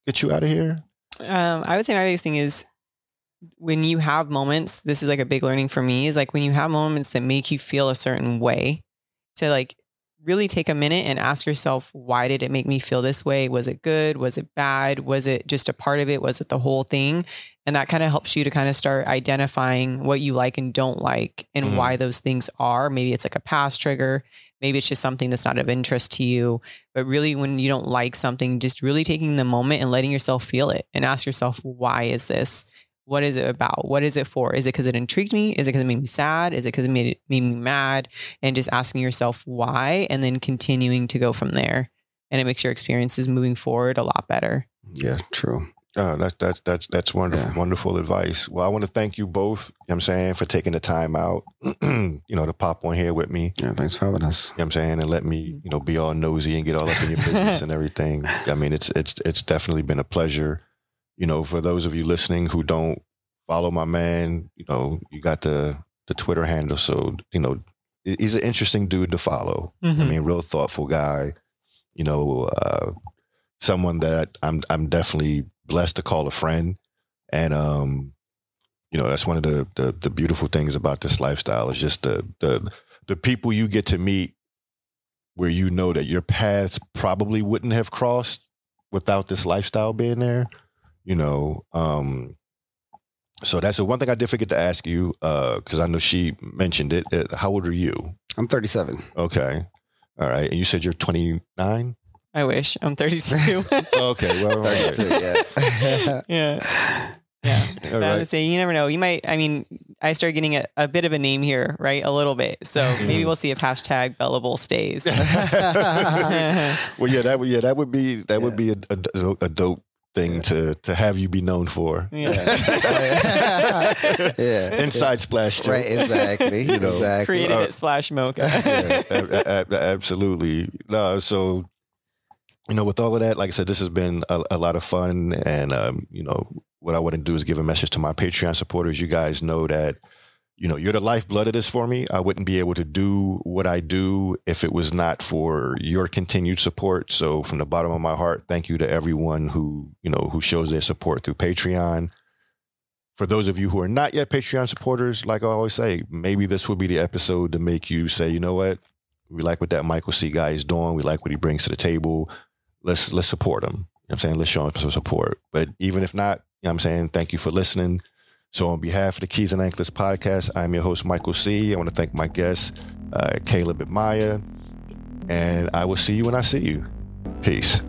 get you out of here? Um, I would say my biggest thing is when you have moments, this is like a big learning for me, is like when you have moments that make you feel a certain way, to like really take a minute and ask yourself, why did it make me feel this way? Was it good? Was it bad? Was it just a part of it? Was it the whole thing? And that kind of helps you to kind of start identifying what you like and don't like and Mhm. why those things are. Maybe it's like a past trigger. Maybe it's just something that's not of interest to you. But really, when you don't like something, just really taking the moment and letting yourself feel it and ask yourself, why is this? What is it about? What is it for? Is it because it intrigued me? Is it because it made me sad? Is it because it made, it made me mad? And just asking yourself why and then continuing to go from there. And it makes your experiences moving forward a lot better. Yeah, true. Oh, that's that's that's that's wonderful, Yeah. wonderful advice. Well, I want to thank you both. You know what I'm saying for taking the time out, you know, to pop on here with me. Yeah, thanks for having us. You know what I'm saying, and let me, you know, be all nosy and get all up in your business and everything. I mean, it's it's it's definitely been a pleasure. You know, for those of you listening who don't follow my man. You know, you got the the Twitter handle, so you know he's an interesting dude to follow. Mm-hmm. I mean, real thoughtful guy. You know, uh, someone that I'm I'm definitely blessed to call a friend, and um, you know that's one of the, the the beautiful things about this lifestyle is just the the the people you get to meet, where you know that your paths probably wouldn't have crossed without this lifestyle being there. You know, um, so that's the one thing I did forget to ask you uh because I know she mentioned it. Uh, How old are you? I'm 37. Okay. All right. And you said you're 29? I wish I'm 32. Okay. Well, 32, yeah. yeah. Yeah. All But I was saying, you never know. You might. I mean, I started getting a, a bit of a name here, right? A little bit. So maybe we'll see if hashtag Bella Bull stays. well, yeah, that would yeah, that would be that would be a, a, a dope thing to to have you be known for. yeah. yeah. Inside splash joke. Right, exactly. You know, exactly. Created Uh, at Splash Mocha. yeah, a- a- a- absolutely. No, so you know, with all of that, like I said, this has been a, a lot of fun, and um, you know, what I want to do is give a message to my Patreon supporters. You guys know that you know you're the lifeblood of this for me. I wouldn't be able to do what I do if it was not for your continued support. So, from the bottom of my heart, thank you to everyone who you know who shows their support through Patreon. For those of you who are not yet Patreon supporters, like I always say, maybe this will be the episode to make you say, you know what, we like what that Michael C guy is doing. We like what he brings to the table. Let's let's support him. You know what I'm saying? Let's show him some support. But even if not, you know what I'm saying, thank you for listening. So on behalf of the Keys and Anklets podcast, I'm your host, Michael C. I want to thank my guest, uh, Caleb and Mya. And I will see you when I see you. Peace.